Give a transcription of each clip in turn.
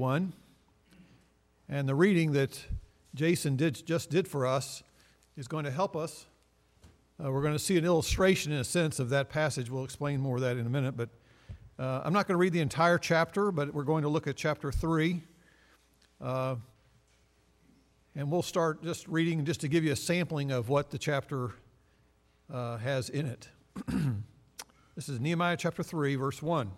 21. And the reading that Jason did, just did for us is going to help us. Uh, we're going to see an illustration, in a sense, of that passage. We'll explain more of that in a minute. But uh, I'm not going to read the entire chapter, but we're going to look at chapter 3. Uh, and we'll start just reading just to give you a sampling of what the chapter uh, has in it. this is Nehemiah chapter 3, verse 1.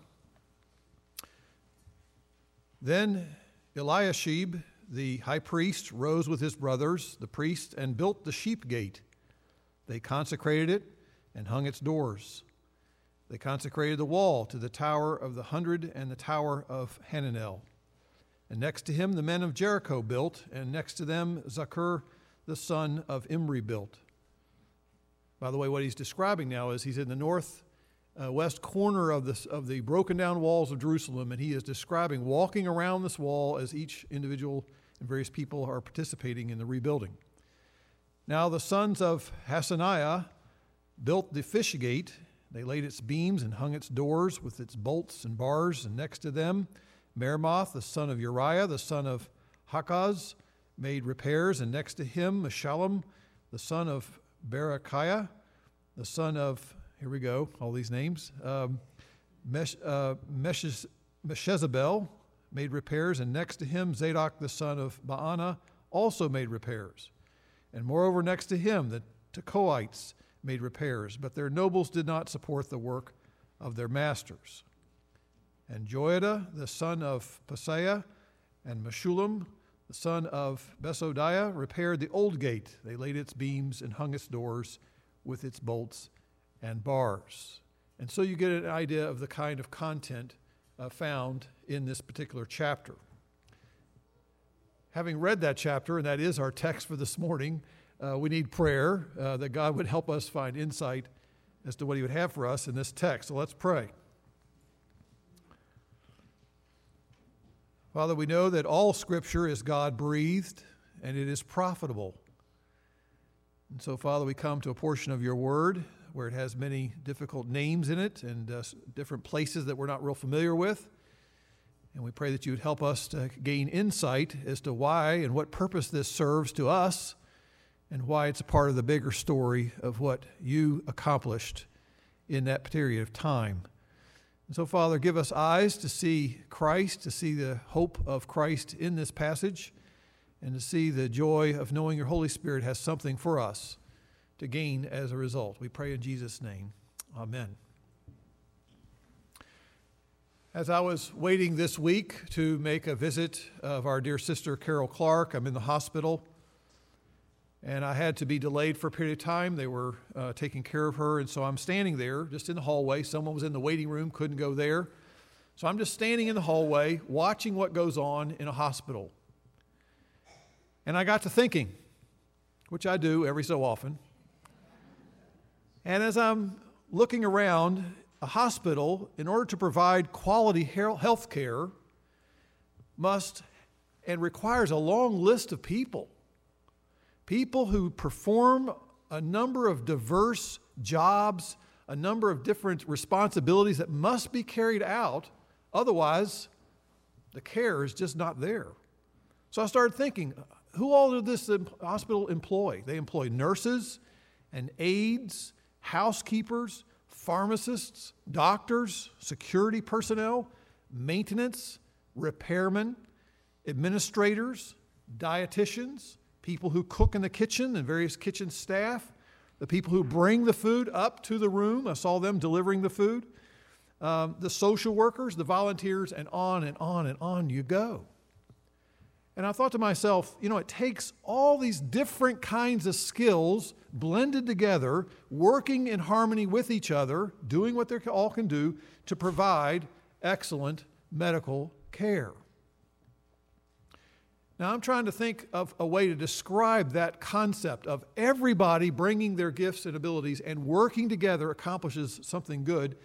Then Eliashib, the high priest, rose with his brothers, the priests, and built the sheep gate. They consecrated it and hung its doors. They consecrated the wall to the tower of the hundred and the tower of Hananel. And next to him the men of Jericho built, and next to them Zaccur the son of Imri built. By the way, what he's describing now is he's in the north uh, west corner of, this, of the broken down walls of Jerusalem, and he is describing walking around this wall as each individual and various people are participating in the rebuilding. Now, the sons of Hasaniah built the fish gate. They laid its beams and hung its doors with its bolts and bars, and next to them, Meremoth, the son of Uriah, the son of Hakaz, made repairs, and next to him, Meshullam, the son of Berechiah, the son of here we go, all these names. Um, Mesh, uh, Meshes, Meshezabel made repairs, and next to him, Zadok the son of Baana also made repairs. And moreover, next to him, the Tekoites made repairs, but their nobles did not support the work of their masters. And Joiada, the son of Paseah, and Meshullam, the son of Besodeiah, repaired the old gate. They laid its beams and hung its doors with its bolts and bars. And so you get an idea of the kind of content uh, found in this particular chapter. Having read that chapter, and that is our text for this morning, uh, we need prayer uh, that God would help us find insight as to what He would have for us in this text. So let's pray. Father, we know that all Scripture is God breathed and it is profitable. And so, Father, we come to a portion of your word where it has many difficult names in it and uh, different places that we're not real familiar with. And we pray that you would help us to gain insight as to why and what purpose this serves to us and why it's a part of the bigger story of what you accomplished in that period of time. And so, Father, give us eyes to see Christ, to see the hope of Christ in this passage, and to see the joy of knowing your Holy Spirit has something for us to gain as a result. We pray in Jesus' name. Amen. As I was waiting this week to make a visit of our dear sister Carol Clark, I'm in the hospital and I had to be delayed for a period of time. They were uh, taking care of her, and so I'm standing there just in the hallway. Someone was in the waiting room, couldn't go there. So I'm just standing in the hallway watching what goes on in a hospital. And I got to thinking, which I do every so often. And as I'm looking around a hospital, in order to provide quality health care, must and requires a long list of people. People who perform a number of diverse jobs, a number of different responsibilities that must be carried out. Otherwise, the care is just not there. So I started thinking who all did this hospital employ? They employ nurses and aides housekeepers, pharmacists, doctors, security personnel, maintenance, repairmen, administrators, dietitians, people who cook in the kitchen and various kitchen staff, the people who bring the food up to the room. I saw them delivering the food. Um, the social workers, the volunteers, and on and on and on you go. And I thought to myself, you know, it takes all these different kinds of skills blended together, working in harmony with each other, doing what they all can do to provide excellent medical care. Now, I'm trying to think of a way to describe that concept of everybody bringing their gifts and abilities and working together accomplishes something good.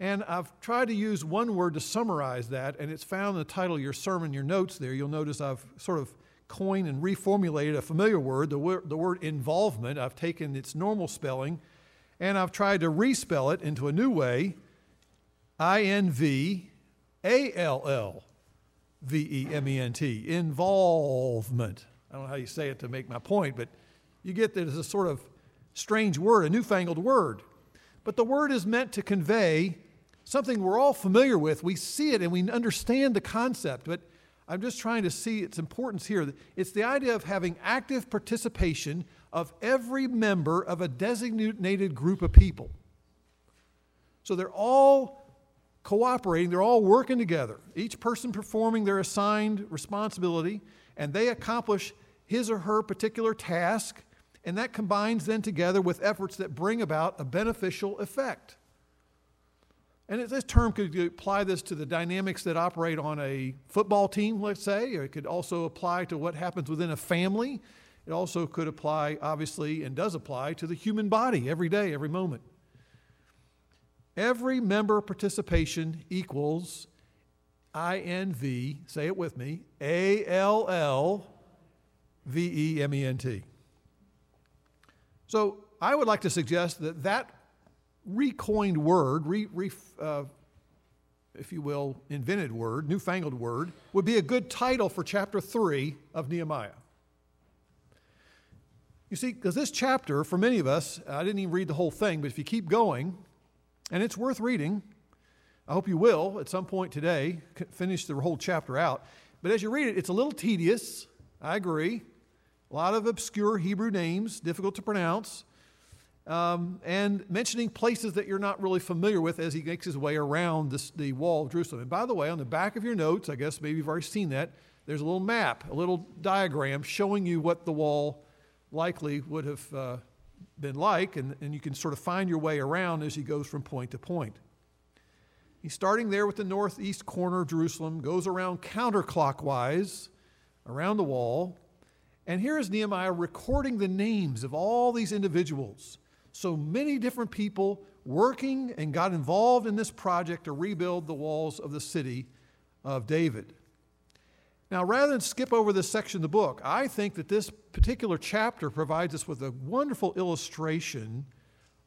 And I've tried to use one word to summarize that, and it's found in the title of your sermon, your notes there. You'll notice I've sort of coined and reformulated a familiar word, the, word, the word involvement. I've taken its normal spelling and I've tried to respell it into a new way I N V A L L V E M E N T. Involvement. I don't know how you say it to make my point, but you get that it's a sort of strange word, a newfangled word. But the word is meant to convey something we're all familiar with. We see it and we understand the concept, but I'm just trying to see its importance here. It's the idea of having active participation of every member of a designated group of people. So they're all cooperating, they're all working together, each person performing their assigned responsibility, and they accomplish his or her particular task, and that combines then together with efforts that bring about a beneficial effect. And this term could apply this to the dynamics that operate on a football team, let's say, or it could also apply to what happens within a family. It also could apply, obviously, and does apply to the human body every day, every moment. Every member participation equals INV, say it with me, A L L V E M E N T. So I would like to suggest that that recoined word, re, re, uh, if you will, invented word, newfangled word, would be a good title for chapter 3 of Nehemiah. You see, because this chapter, for many of us, I didn't even read the whole thing, but if you keep going, and it's worth reading, I hope you will at some point today finish the whole chapter out. But as you read it, it's a little tedious. I agree. A lot of obscure Hebrew names, difficult to pronounce um, and mentioning places that you're not really familiar with as he makes his way around this, the wall of Jerusalem. And by the way, on the back of your notes, I guess maybe you've already seen that, there's a little map, a little diagram showing you what the wall likely would have uh, been like, and, and you can sort of find your way around as he goes from point to point. He's starting there with the northeast corner of Jerusalem, goes around counterclockwise around the wall, and here is Nehemiah recording the names of all these individuals so many different people working and got involved in this project to rebuild the walls of the city of David. Now, rather than skip over this section of the book, I think that this particular chapter provides us with a wonderful illustration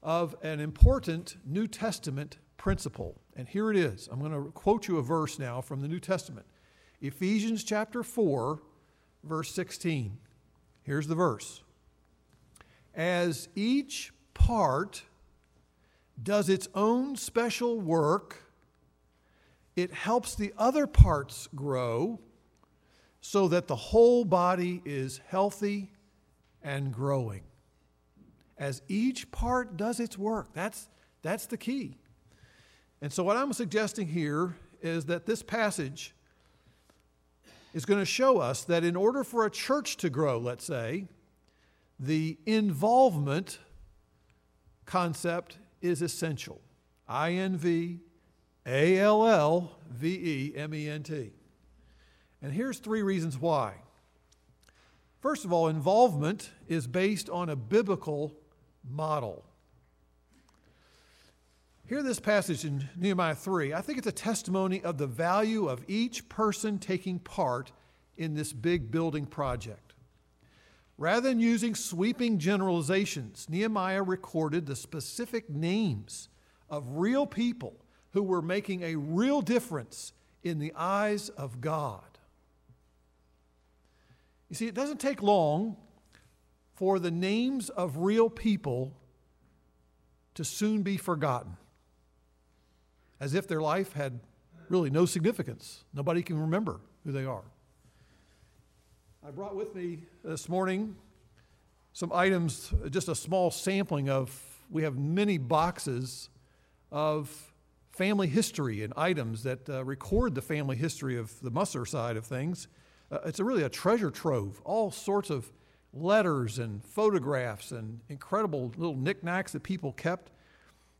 of an important New Testament principle. And here it is. I'm going to quote you a verse now from the New Testament Ephesians chapter 4, verse 16. Here's the verse As each part does its own special work, it helps the other parts grow so that the whole body is healthy and growing. As each part does its work, that's, that's the key. And so, what I'm suggesting here is that this passage is going to show us that in order for a church to grow, let's say, the involvement concept is essential. I N V A L L V E M E N T. And here's three reasons why. First of all, involvement is based on a biblical model. Hear this passage in Nehemiah 3. I think it's a testimony of the value of each person taking part in this big building project. Rather than using sweeping generalizations, Nehemiah recorded the specific names of real people who were making a real difference in the eyes of God. You see, it doesn't take long for the names of real people to soon be forgotten, as if their life had really no significance. Nobody can remember who they are. I brought with me this morning some items, just a small sampling of, we have many boxes of family history and items that uh, record the family history of the Musser side of things. Uh, it's a really a treasure trove, all sorts of letters and photographs and incredible little knickknacks that people kept.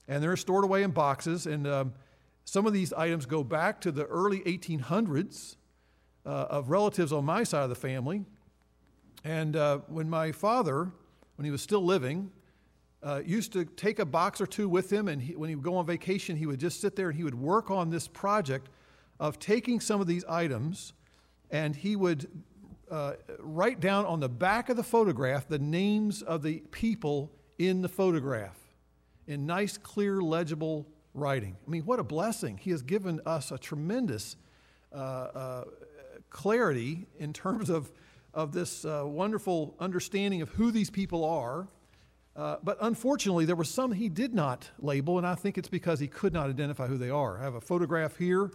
And they're stored away in boxes. And um, some of these items go back to the early 1800s uh, of relatives on my side of the family. And uh, when my father, when he was still living, uh, used to take a box or two with him, and he, when he would go on vacation, he would just sit there and he would work on this project of taking some of these items, and he would uh, write down on the back of the photograph the names of the people in the photograph in nice, clear, legible writing. I mean, what a blessing. He has given us a tremendous uh, uh, clarity in terms of, of this uh, wonderful understanding of who these people are. Uh, but unfortunately, there were some he did not label, and I think it's because he could not identify who they are. I have a photograph here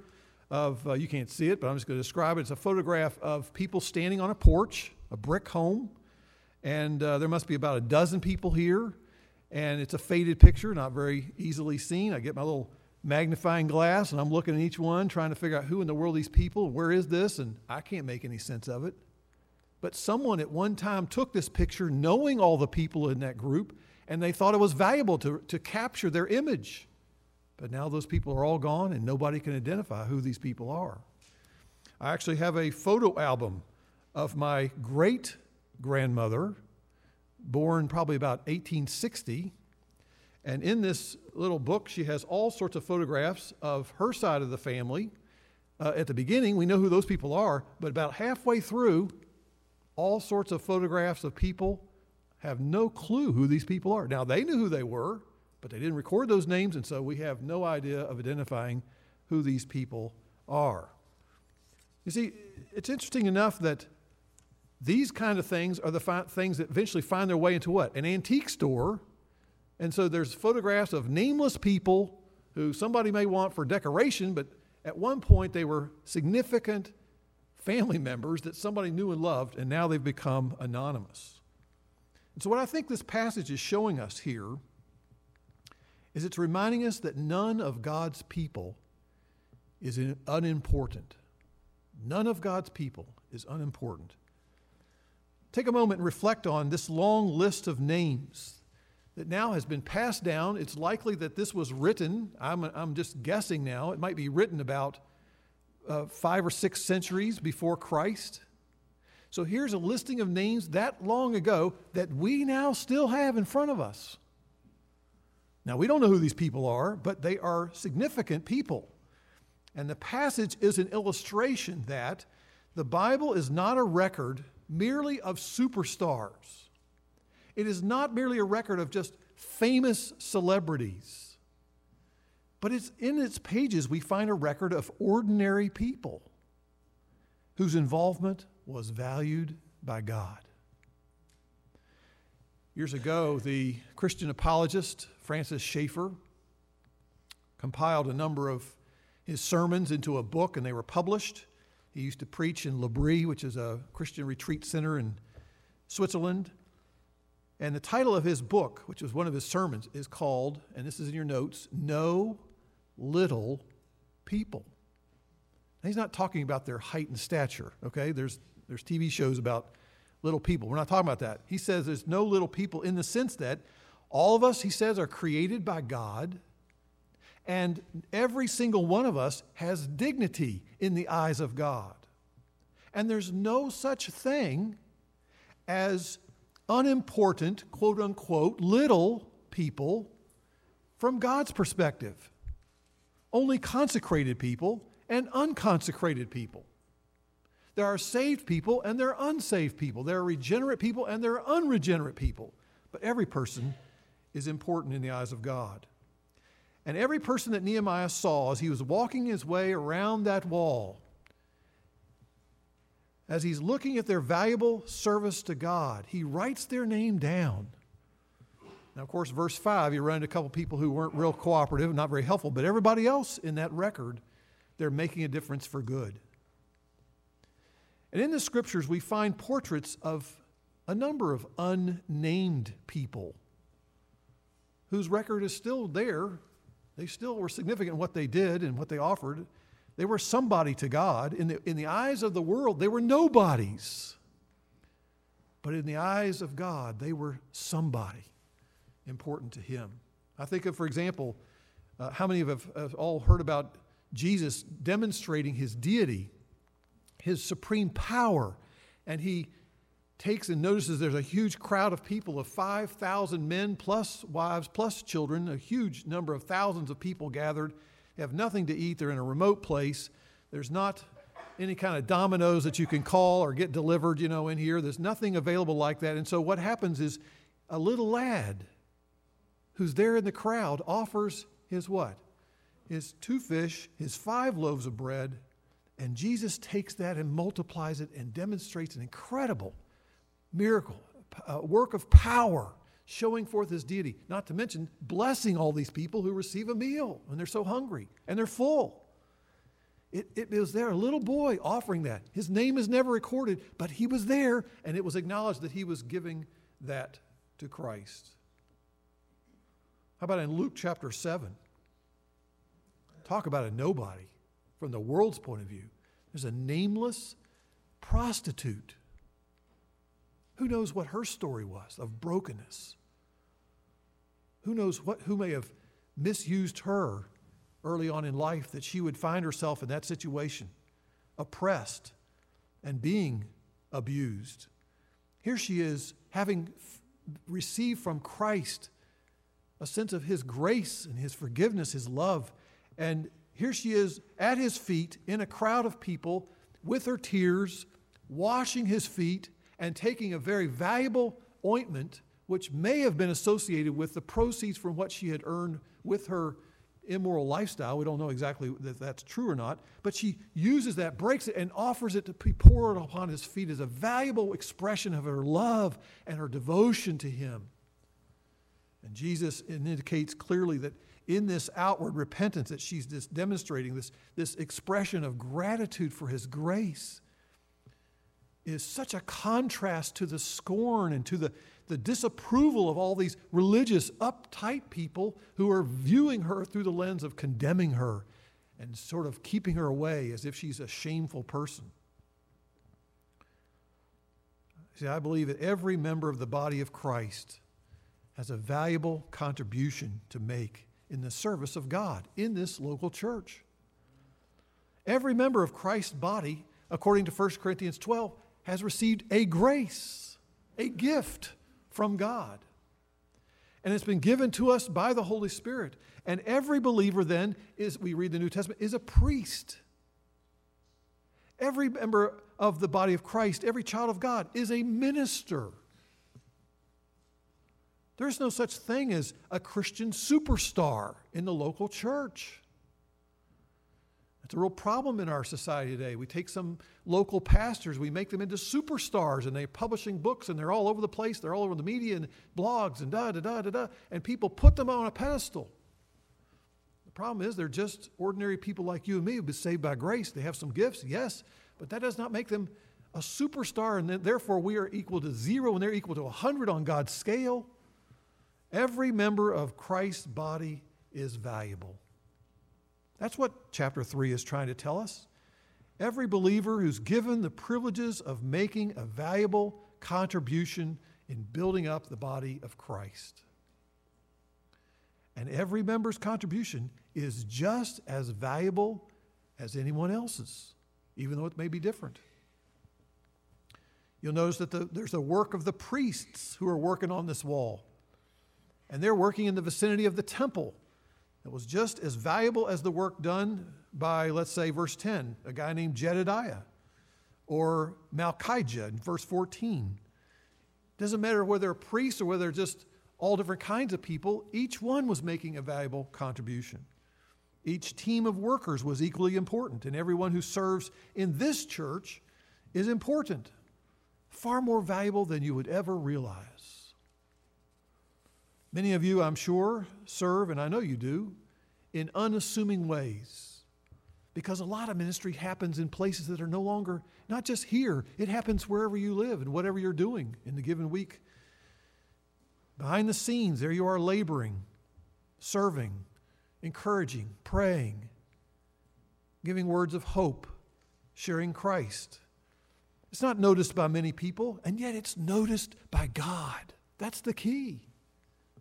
of, uh, you can't see it, but I'm just going to describe it. It's a photograph of people standing on a porch, a brick home, and uh, there must be about a dozen people here. And it's a faded picture, not very easily seen. I get my little magnifying glass and I'm looking at each one, trying to figure out who in the world these people, where is this, and I can't make any sense of it. But someone at one time took this picture knowing all the people in that group, and they thought it was valuable to, to capture their image. But now those people are all gone, and nobody can identify who these people are. I actually have a photo album of my great grandmother, born probably about 1860. And in this little book, she has all sorts of photographs of her side of the family. Uh, at the beginning, we know who those people are, but about halfway through, all sorts of photographs of people have no clue who these people are. Now, they knew who they were, but they didn't record those names, and so we have no idea of identifying who these people are. You see, it's interesting enough that these kind of things are the fi- things that eventually find their way into what? An antique store. And so there's photographs of nameless people who somebody may want for decoration, but at one point they were significant family members that somebody knew and loved, and now they've become anonymous. And so, what I think this passage is showing us here is it's reminding us that none of God's people is unimportant. None of God's people is unimportant. Take a moment and reflect on this long list of names that now has been passed down. It's likely that this was written, I'm, I'm just guessing now, it might be written about uh, five or six centuries before Christ. So here's a listing of names that long ago that we now still have in front of us. Now, we don't know who these people are, but they are significant people. And the passage is an illustration that the Bible is not a record merely of superstars. It is not merely a record of just famous celebrities, but it's in its pages we find a record of ordinary people whose involvement was valued by God. Years ago, the Christian apologist Francis Schaeffer compiled a number of his sermons into a book, and they were published. He used to preach in L'Abri, which is a Christian retreat center in Switzerland. And the title of his book, which was one of his sermons, is called, and this is in your notes, No Little People. Now, he's not talking about their height and stature, okay? There's, there's TV shows about little people. We're not talking about that. He says there's no little people in the sense that all of us, he says, are created by God and every single one of us has dignity in the eyes of God. And there's no such thing as unimportant, quote unquote, little people from God's perspective. Only consecrated people and unconsecrated people. There are saved people and there are unsaved people. There are regenerate people and there are unregenerate people. But every person is important in the eyes of God. And every person that Nehemiah saw as he was walking his way around that wall, as he's looking at their valuable service to God, he writes their name down. Now, of course, verse 5, you run into a couple people who weren't real cooperative, not very helpful, but everybody else in that record, they're making a difference for good. And in the scriptures, we find portraits of a number of unnamed people whose record is still there they still were significant in what they did and what they offered. They were somebody to God. In the, in the eyes of the world, they were nobodies. But in the eyes of God, they were somebody important to Him. I think of, for example, uh, how many of have, have all heard about Jesus demonstrating His deity, His supreme power, and He takes and notices there's a huge crowd of people of 5,000 men plus wives plus children, a huge number of thousands of people gathered. They have nothing to eat. They're in a remote place. There's not any kind of Domino's that you can call or get delivered, you know, in here. There's nothing available like that. And so what happens is a little lad who's there in the crowd offers his what? His two fish, his five loaves of bread, And Jesus takes that and multiplies it and demonstrates an incredible miracle, a work of power, showing forth his deity, not to mention blessing all these people who receive a meal when they're so hungry and they're full. It, it, was there, a little boy offering that. His name is never recorded, but he was there, and it was acknowledged that he was giving that to Christ. How about in Luke chapter 7? Talk about a nobody from the world's point of view. There's a nameless prostitute. Who knows what her story was of brokenness? Who knows what, who may have misused her early on in life that she would find herself in that situation, oppressed and being abused. Here she is, having f- received from Christ a sense of His grace and His forgiveness, His love. And here she is at His feet in a crowd of people with her tears, washing His feet and taking a very valuable ointment, which may have been associated with the proceeds from what she had earned with her immoral lifestyle. We don't know exactly if that's true or not, but she uses that, breaks it, and offers it to be poured upon his feet as a valuable expression of her love and her devotion to him. And Jesus indicates clearly that in this outward repentance that she's just demonstrating, this, this expression of gratitude for his grace, is such a contrast to the scorn and to the, the disapproval of all these religious, uptight people who are viewing her through the lens of condemning her and sort of keeping her away as if she's a shameful person. See, I believe that every member of the body of Christ has a valuable contribution to make in the service of God in this local church. Every member of Christ's body, according to 1 Corinthians 12, has received a grace, a gift from God. And it's been given to us by the Holy Spirit. And every believer then is, we read the New Testament, is a priest. Every member of the body of Christ, every child of God, is a minister. There's no such thing as a Christian superstar in the local church. It's a real problem in our society today. We take some local pastors, we make them into superstars, and they're publishing books, and they're all over the place. They're all over the media and blogs and da da da da da, and people put them on a pedestal. The problem is they're just ordinary people like you and me who've been saved by grace. They have some gifts, yes, but that does not make them a superstar, and therefore we are equal to zero, and they're equal to 100 on God's scale. Every member of Christ's body is valuable. That's what chapter 3 is trying to tell us. Every believer who's given the privileges of making a valuable contribution in building up the body of Christ. And every member's contribution is just as valuable as anyone else's, even though it may be different. You'll notice that the, there's a work of the priests who are working on this wall and they're working in the vicinity of the temple. It was just as valuable as the work done by, let's say, verse 10, a guy named Jedediah or Malchijah in verse 14. It doesn't matter whether they're priests or whether they're just all different kinds of people, each one was making a valuable contribution. Each team of workers was equally important, and everyone who serves in this church is important, far more valuable than you would ever realize. Many of you, I'm sure, serve, and I know you do, in unassuming ways. Because a lot of ministry happens in places that are no longer, not just here, it happens wherever you live and whatever you're doing in the given week. Behind the scenes, there you are laboring, serving, encouraging, praying, giving words of hope, sharing Christ. It's not noticed by many people, and yet it's noticed by God. That's the key.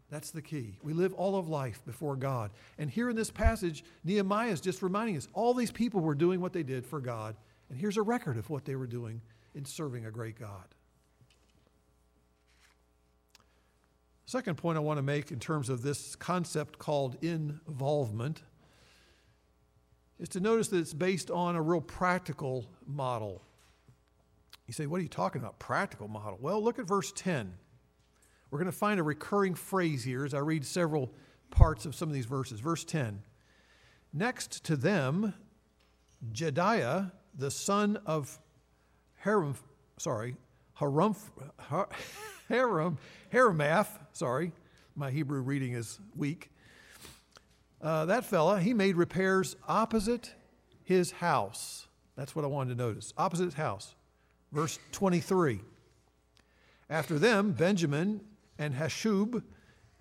That's the key. We live all of life before God. And here in this passage, Nehemiah is just reminding us all these people were doing what they did for God. And here's a record of what they were doing in serving a great God. Second point I want to make in terms of this concept called involvement is to notice that it's based on a real practical model. You say, What are you talking about? Practical model? Well, look at verse 10. We're going to find a recurring phrase here as I read several parts of some of these verses. Verse 10 Next to them, Jedaiah, the son of Haram, sorry, Haram, Haram, Haramath, sorry, my Hebrew reading is weak. Uh, that fella, he made repairs opposite his house. That's what I wanted to notice. Opposite his house. Verse 23. After them, Benjamin and Hashub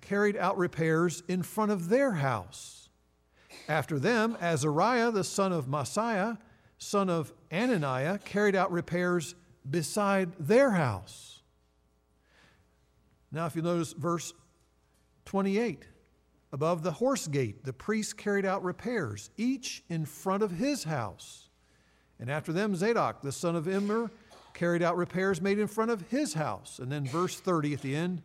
carried out repairs in front of their house. After them, Azariah, the son of Maaseiah, son of Ananiah, carried out repairs beside their house. Now, if you notice verse 28, above the horse gate, the priests carried out repairs, each in front of his house. And after them, Zadok, the son of Immer, carried out repairs made in front of his house. And then verse 30 at the end,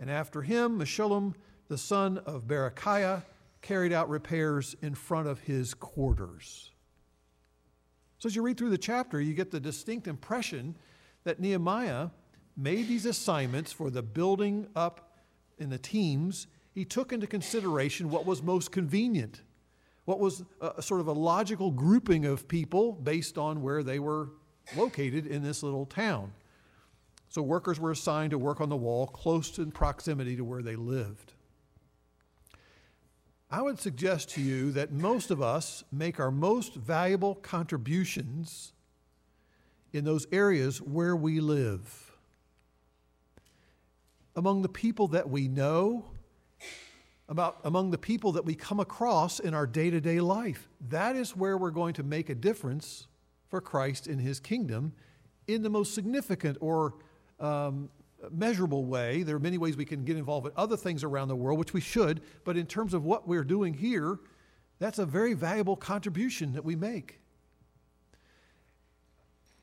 and after him, Meshullam, the son of Berechiah, carried out repairs in front of his quarters. So as you read through the chapter, you get the distinct impression that Nehemiah made these assignments for the building up in the teams. He took into consideration what was most convenient, what was a, sort of a logical grouping of people based on where they were located in this little town. So workers were assigned to work on the wall close in proximity to where they lived. I would suggest to you that most of us make our most valuable contributions in those areas where we live. Among the people that we know, about among the people that we come across in our day-to-day life. That is where we're going to make a difference for Christ in his kingdom in the most significant or um, measurable way. There are many ways we can get involved in other things around the world, which we should, but in terms of what we're doing here, that's a very valuable contribution that we make.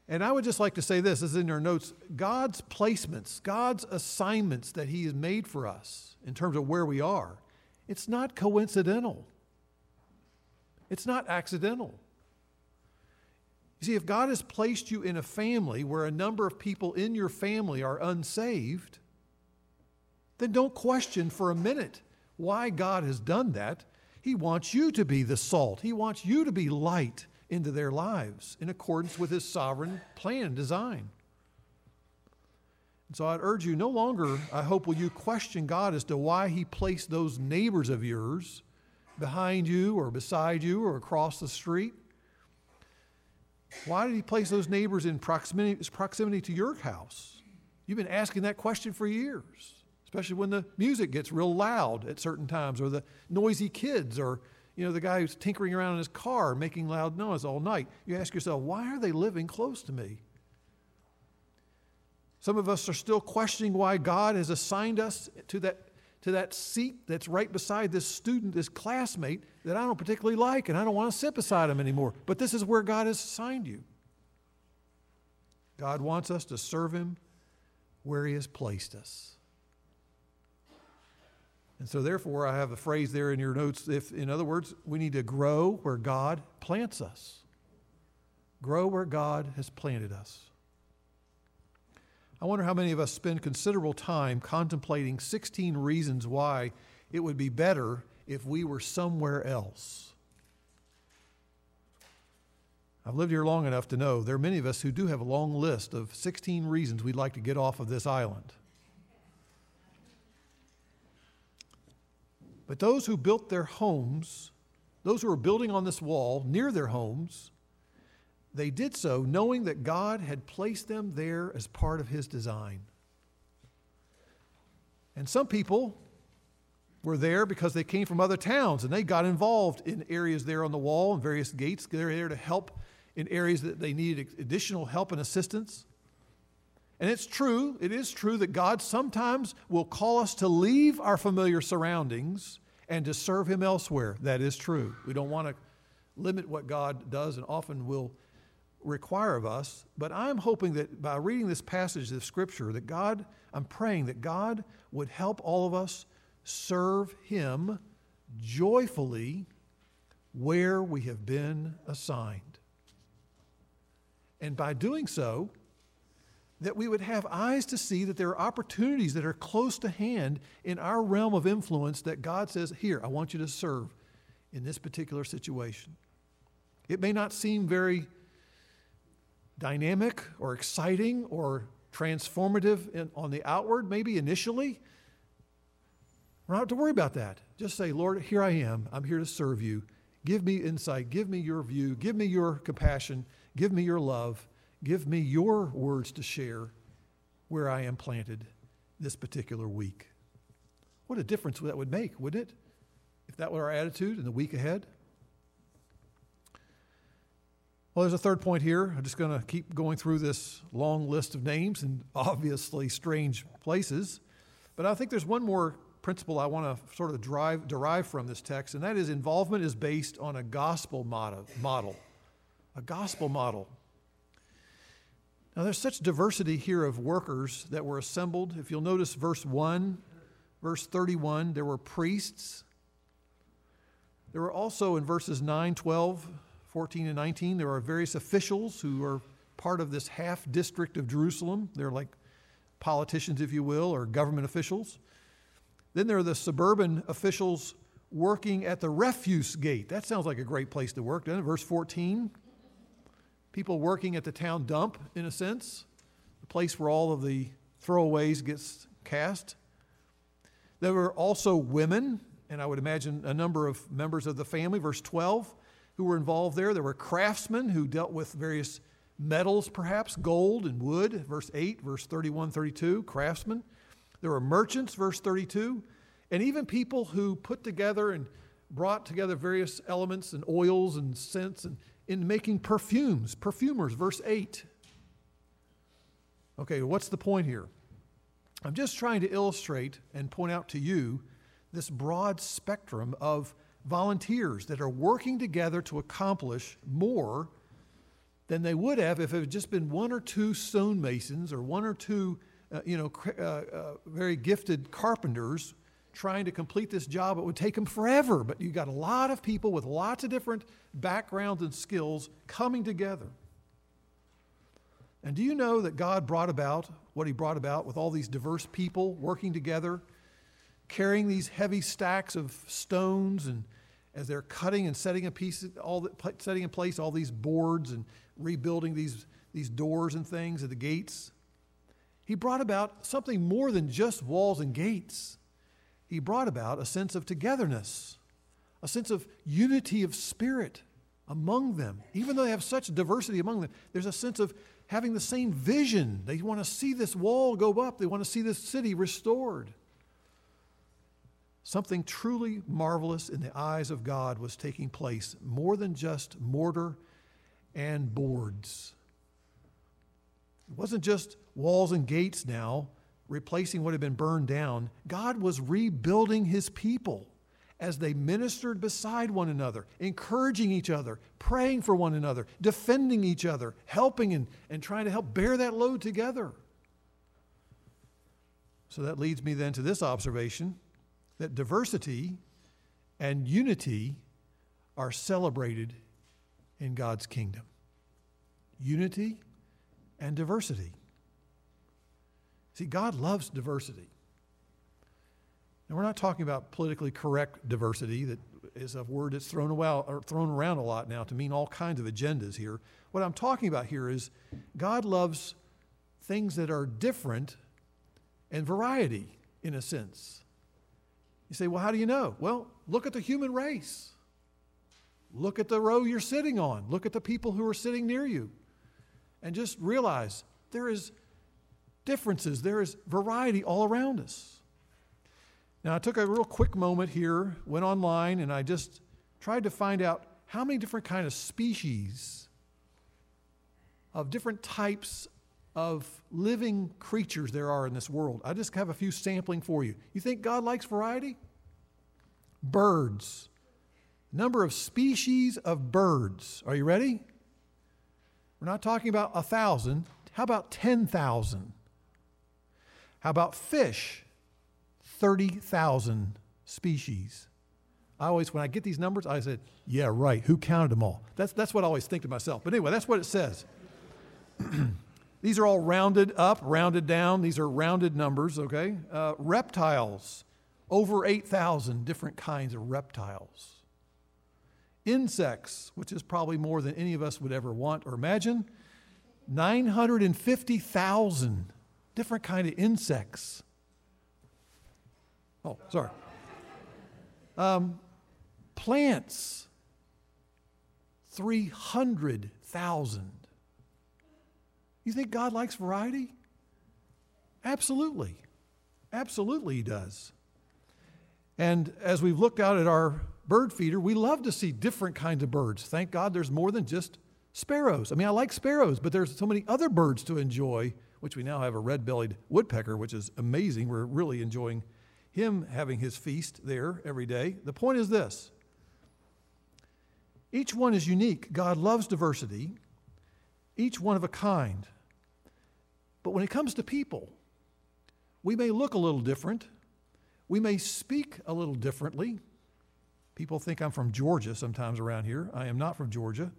And I would just like to say this, as in your notes God's placements, God's assignments that He has made for us in terms of where we are, it's not coincidental. It's not accidental. You see, if God has placed you in a family where a number of people in your family are unsaved, then don't question for a minute why God has done that. He wants you to be the salt, He wants you to be light into their lives in accordance with His sovereign plan and design. And so I'd urge you no longer, I hope, will you question God as to why He placed those neighbors of yours behind you or beside you or across the street. Why did he place those neighbors in proximity, proximity to your house? You've been asking that question for years, especially when the music gets real loud at certain times, or the noisy kids, or you know the guy who's tinkering around in his car making loud noise all night. You ask yourself, why are they living close to me? Some of us are still questioning why God has assigned us to that to that seat that's right beside this student, this classmate that I don't particularly like, and I don't want to sit beside him anymore. But this is where God has assigned you. God wants us to serve Him where He has placed us. And so, therefore, I have a phrase there in your notes. If, in other words, we need to grow where God plants us. Grow where God has planted us. I wonder how many of us spend considerable time contemplating 16 reasons why it would be better if we were somewhere else. I've lived here long enough to know there are many of us who do have a long list of 16 reasons we'd like to get off of this island. But those who built their homes, those who were building on this wall near their homes, they did so knowing that God had placed them there as part of His design. And some people were there because they came from other towns and they got involved in areas there on the wall and various gates. They're there to help in areas that they needed additional help and assistance. And it's true, it is true that God sometimes will call us to leave our familiar surroundings and to serve Him elsewhere. That is true. We don't want to limit what God does and often will require of us. But I'm hoping that by reading this passage of Scripture, that God, I'm praying that God would help all of us serve Him joyfully where we have been assigned. And by doing so, that we would have eyes to see that there are opportunities that are close to hand in our realm of influence that God says, Here, I want you to serve in this particular situation. It may not seem very dynamic or exciting or transformative in, on the outward, maybe initially. We're not to worry about that. Just say, Lord, here I am. I'm here to serve you. Give me insight. Give me your view. Give me your compassion. Give me your love. Give me your words to share where I am planted this particular week. What a difference that would make, wouldn't it? If that were our attitude in the week ahead. Well, there's a third point here. I'm just going to keep going through this long list of names and obviously strange places. But I think there's one more principle I want to sort of drive, derive from this text, and that is involvement is based on a gospel model. A gospel model. Now, there's such diversity here of workers that were assembled. If you'll notice verse 1, verse 31, there were priests. There were also in verses 9, 12, 14 and 19, there are various officials who are part of this half district of Jerusalem. They're like politicians, if you will, or government officials. Then there are the suburban officials working at the refuse gate. That sounds like a great place to work, doesn't it? Verse 14. People working at the town dump, in a sense, the place where all of the throwaways gets cast. There were also women, and I would imagine a number of members of the family. Verse 12 who were involved there. There were craftsmen who dealt with various metals, perhaps gold and wood, verse 8, verse 31, 32, craftsmen. There were merchants, verse 32, and even people who put together and brought together various elements and oils and scents and in making perfumes, perfumers, verse 8. Okay, what's the point here? I'm just trying to illustrate and point out to you this broad spectrum of volunteers that are working together to accomplish more than they would have if it had just been one or two stonemasons or one or two, uh, you know, uh, uh, very gifted carpenters trying to complete this job. It would take them forever. But you got a lot of people with lots of different backgrounds and skills coming together. And do you know that God brought about what He brought about with all these diverse people working together, carrying these heavy stacks of stones and as they're cutting and setting a piece, all the, setting in place all these boards and rebuilding these, these doors and things at the gates, he brought about something more than just walls and gates. He brought about a sense of togetherness, a sense of unity of spirit among them. Even though they have such diversity among them, there's a sense of having the same vision. They want to see this wall go up, they want to see this city restored. Something truly marvelous in the eyes of God was taking place, more than just mortar and boards. It wasn't just walls and gates now replacing what had been burned down. God was rebuilding his people as they ministered beside one another, encouraging each other, praying for one another, defending each other, helping and, and trying to help bear that load together. So that leads me then to this observation that diversity and unity are celebrated in God's kingdom. Unity and diversity. See, God loves diversity. And we're not talking about politically correct diversity that is a word that's thrown, thrown around a lot now to mean all kinds of agendas here. What I'm talking about here is God loves things that are different and variety in a sense. You say, well, how do you know? Well, look at the human race. Look at the row you're sitting on. Look at the people who are sitting near you. And just realize there is differences, there is variety all around us. Now, I took a real quick moment here, went online, and I just tried to find out how many different kind of species of different types of living creatures there are in this world. I just have a few sampling for you. You think God likes variety? Birds. Number of species of birds. Are you ready? We're not talking about a thousand. How about 10,000? How about fish? 30,000 species. I always, when I get these numbers, I said, yeah, right. Who counted them all? That's, that's what I always think to myself. But anyway, that's what it says. These are all rounded up, rounded down. These are rounded numbers, okay? Uh, reptiles, over 8,000 different kinds of reptiles. Insects, which is probably more than any of us would ever want or imagine, 950,000 different kind of insects. Oh, sorry. Um, plants, 300,000. You think God likes variety? Absolutely. Absolutely, He does. And as we've looked out at our bird feeder, we love to see different kinds of birds. Thank God there's more than just sparrows. I mean, I like sparrows, but there's so many other birds to enjoy, which we now have a red bellied woodpecker, which is amazing. We're really enjoying him having his feast there every day. The point is this each one is unique. God loves diversity, each one of a kind. But when it comes to people, we may look a little different. We may speak a little differently. People think I'm from Georgia sometimes around here. I am not from Georgia.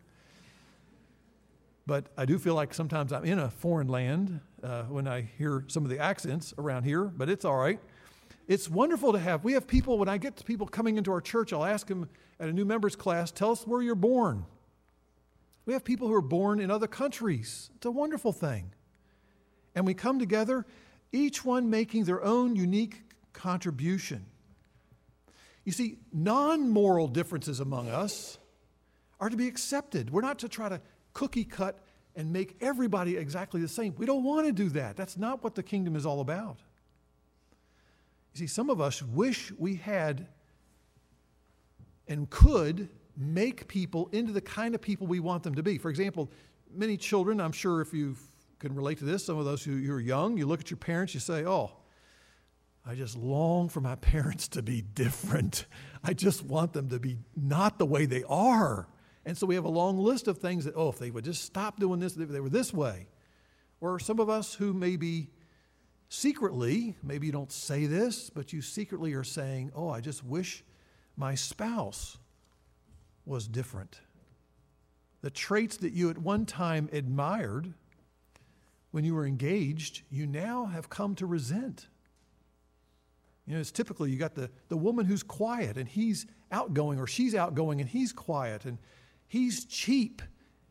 But I do feel like sometimes I'm in a foreign land uh, when I hear some of the accents around here, but it's all right. It's wonderful to have. We have people, when I get people coming into our church, I'll ask them at a new members class, tell us where you're born. We have people who are born in other countries. It's a wonderful thing. And we come together, each one making their own unique contribution. You see, non moral differences among us are to be accepted. We're not to try to cookie cut and make everybody exactly the same. We don't want to do that. That's not what the kingdom is all about. You see, some of us wish we had and could make people into the kind of people we want them to be. For example, many children, I'm sure if you can relate to this, some of those who you're young, you look at your parents, you say, Oh, I just long for my parents to be different. I just want them to be not the way they are. And so we have a long list of things that, oh, if they would just stop doing this, they were this way. Or some of us who maybe secretly, maybe you don't say this, but you secretly are saying, oh, I just wish my spouse was different. The traits that you at one time admired when you were engaged, you now have come to resent. You know, it's typically you got the, the woman who's quiet and he's outgoing, or she's outgoing and he's quiet, and he's cheap.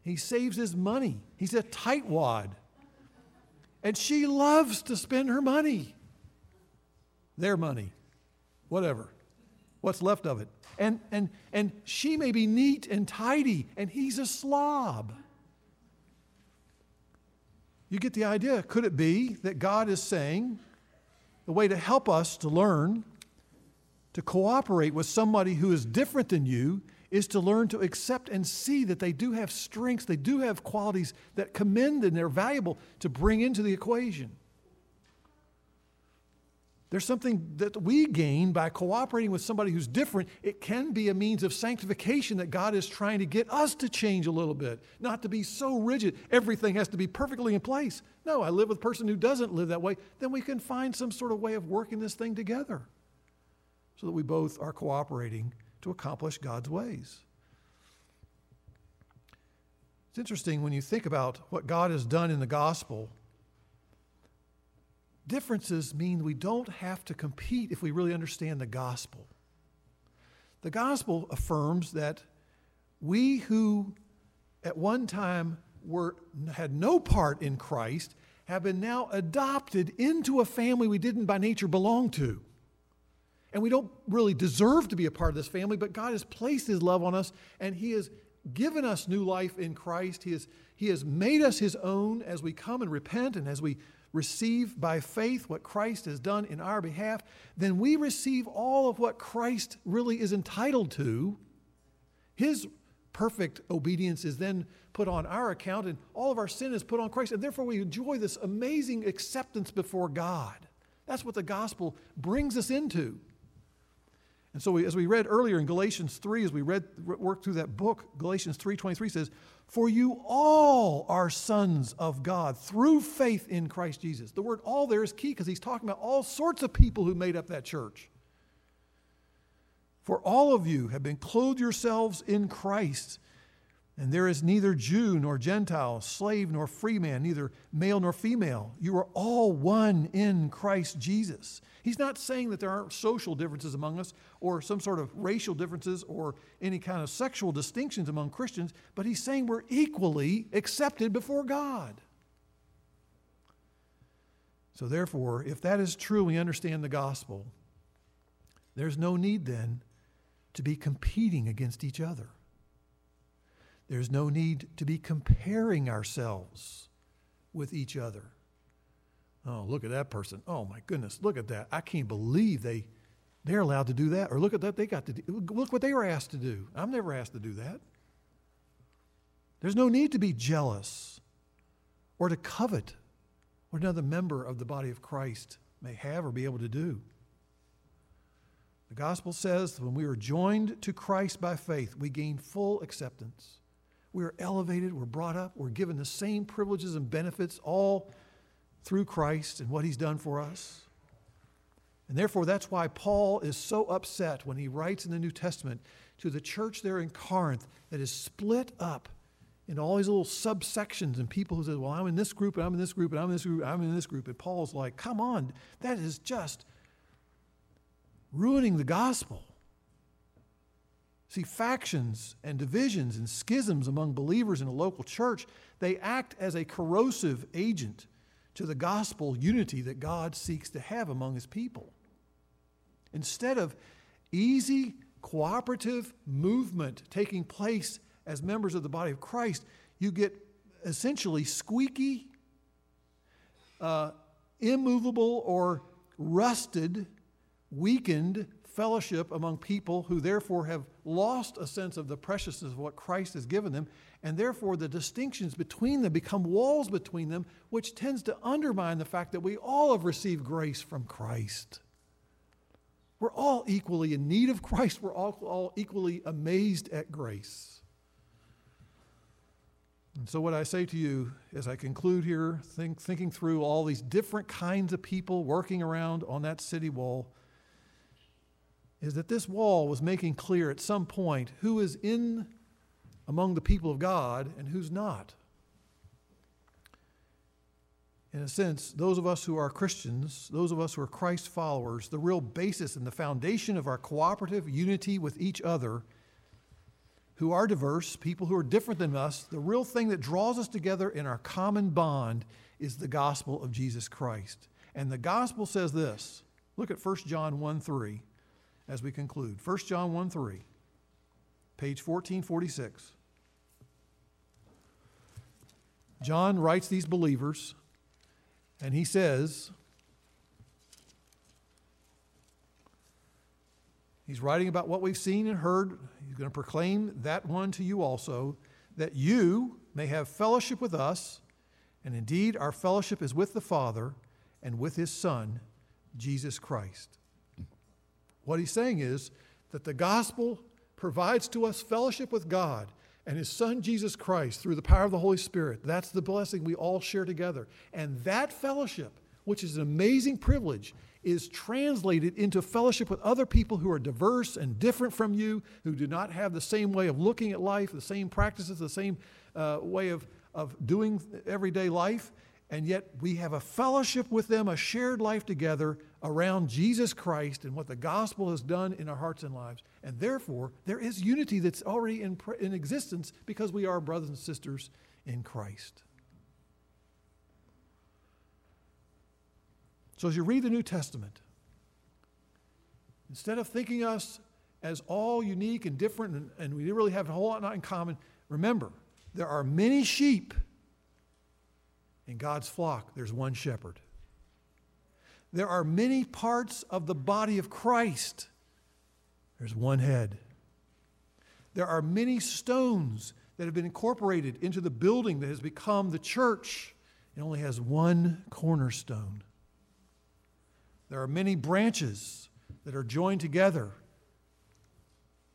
He saves his money. He's a tightwad. And she loves to spend her money. Their money. Whatever. What's left of it. And, and, and she may be neat and tidy, and he's a slob. You get the idea. Could it be that God is saying, the way to help us to learn to cooperate with somebody who is different than you is to learn to accept and see that they do have strengths, they do have qualities that commend and they're valuable to bring into the equation. There's something that we gain by cooperating with somebody who's different. It can be a means of sanctification that God is trying to get us to change a little bit, not to be so rigid. Everything has to be perfectly in place. No, I live with a person who doesn't live that way. Then we can find some sort of way of working this thing together so that we both are cooperating to accomplish God's ways. It's interesting when you think about what God has done in the gospel Differences mean we don't have to compete if we really understand the gospel. The gospel affirms that we who at one time were, had no part in Christ have been now adopted into a family we didn't by nature belong to. And we don't really deserve to be a part of this family, but God has placed His love on us and He has given us new life in Christ. He has, he has made us His own as we come and repent and as we receive by faith what Christ has done in our behalf, then we receive all of what Christ really is entitled to. His perfect obedience is then put on our account, and all of our sin is put on Christ. And therefore, we enjoy this amazing acceptance before God. That's what the gospel brings us into. And so, we, as we read earlier in Galatians 3, as we read, worked through that book, Galatians 3.23 says, For you all are sons of God through faith in Christ Jesus. The word all there is key because he's talking about all sorts of people who made up that church. For all of you have been clothed yourselves in Christ. And there is neither Jew nor Gentile, slave nor free man, neither male nor female. You are all one in Christ Jesus. He's not saying that there aren't social differences among us or some sort of racial differences or any kind of sexual distinctions among Christians, but he's saying we're equally accepted before God. So, therefore, if that is true, we understand the gospel, there's no need then to be competing against each other. There's no need to be comparing ourselves with each other. Oh, look at that person. Oh my goodness, look at that. I can't believe they they're allowed to do that. Or look at that they got to do. Look what they were asked to do. I'm never asked to do that. There's no need to be jealous or to covet what another member of the body of Christ may have or be able to do. The gospel says that when we are joined to Christ by faith, we gain full acceptance. We are elevated, we're brought up, we're given the same privileges and benefits all through Christ and what he's done for us. And therefore, that's why Paul is so upset when he writes in the New Testament to the church there in Corinth that is split up in all these little subsections and people who say, Well, I'm in this group and I'm in this group and I'm in this group, I'm in this group. And Paul's like, Come on, that is just ruining the gospel. See, factions and divisions and schisms among believers in a local church, they act as a corrosive agent to the gospel unity that God seeks to have among his people. Instead of easy, cooperative movement taking place as members of the body of Christ, you get essentially squeaky, uh, immovable, or rusted weakened fellowship among people who therefore have lost a sense of the preciousness of what Christ has given them, and therefore the distinctions between them become walls between them, which tends to undermine the fact that we all have received grace from Christ. We're all equally in need of Christ, we're all, all equally amazed at grace. And so, what I say to you as I conclude here, think, thinking through all these different kinds of people working around on that city wall, is that this wall was making clear at some point who is in among the people of God and who's not. In a sense, those of us who are Christians, those of us who are Christ followers, the real basis and the foundation of our cooperative unity with each other, who are diverse, people who are different than us, the real thing that draws us together in our common bond is the gospel of Jesus Christ. And the gospel says this look at 1 John 1 3 as we conclude. 1 John 1 3, page 1446. John writes these believers, and he says, He's writing about what we've seen and heard. He's going to proclaim that one to you also, that you may have fellowship with us. And indeed, our fellowship is with the Father and with his Son, Jesus Christ. What he's saying is that the gospel provides to us fellowship with God and his son Jesus Christ through the power of the Holy Spirit. That's the blessing we all share together. And that fellowship, which is an amazing privilege, is translated into fellowship with other people who are diverse and different from you, who do not have the same way of looking at life, the same practices, the same uh, way of, of doing everyday life and yet we have a fellowship with them, a shared life together around Jesus Christ and what the gospel has done in our hearts and lives. And therefore, there is unity that's already in, in existence because we are brothers and sisters in Christ. So as you read the New Testament, instead of thinking us as all unique and different and, and we really have a whole lot not in common, remember, there are many sheep in God's flock, there's one shepherd. There are many parts of the body of Christ. There's one head. There are many stones that have been incorporated into the building that has become the church. It only has one cornerstone. There are many branches that are joined together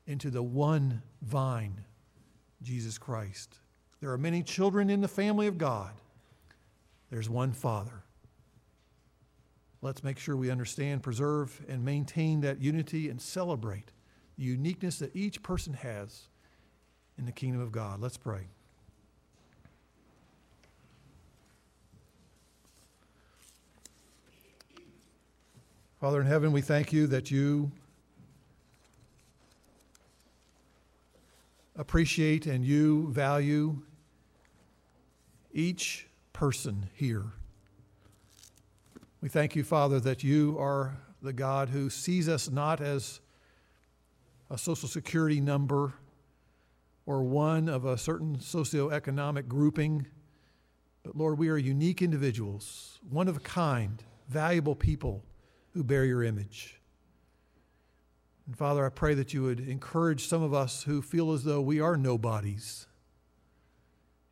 into the one vine, Jesus Christ. There are many children in the family of God. There's one Father. Let's make sure we understand, preserve, and maintain that unity and celebrate the uniqueness that each person has in the kingdom of God. Let's pray. Father in heaven, we thank you that you appreciate and you value each person here. We thank you, Father, that you are the God who sees us not as a Social Security number or one of a certain socioeconomic grouping, but Lord, we are unique individuals, one of a kind, valuable people who bear your image. And Father, I pray that you would encourage some of us who feel as though we are nobodies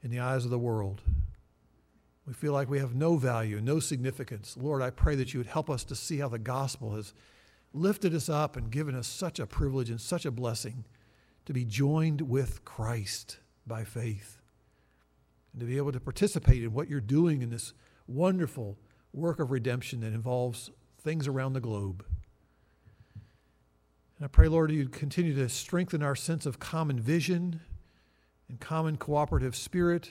in the eyes of the world. We feel like we have no value, no significance. Lord, I pray that you would help us to see how the gospel has lifted us up and given us such a privilege and such a blessing to be joined with Christ by faith and to be able to participate in what you're doing in this wonderful work of redemption that involves things around the globe. And I pray, Lord, you'd continue to strengthen our sense of common vision and common cooperative spirit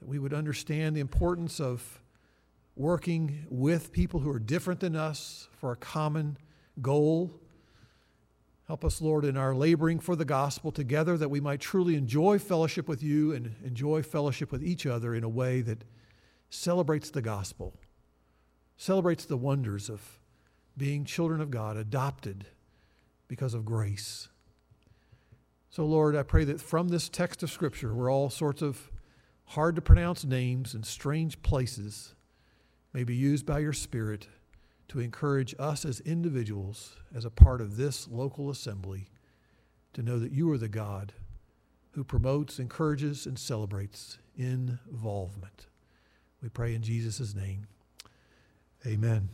that we would understand the importance of working with people who are different than us for a common goal. Help us, Lord, in our laboring for the gospel together that we might truly enjoy fellowship with you and enjoy fellowship with each other in a way that celebrates the gospel, celebrates the wonders of being children of God, adopted because of grace. So, Lord, I pray that from this text of Scripture, where all sorts of hard to pronounce names and strange places may be used by your Spirit to encourage us as individuals, as a part of this local assembly, to know that you are the God who promotes, encourages, and celebrates involvement. We pray in Jesus' name. Amen.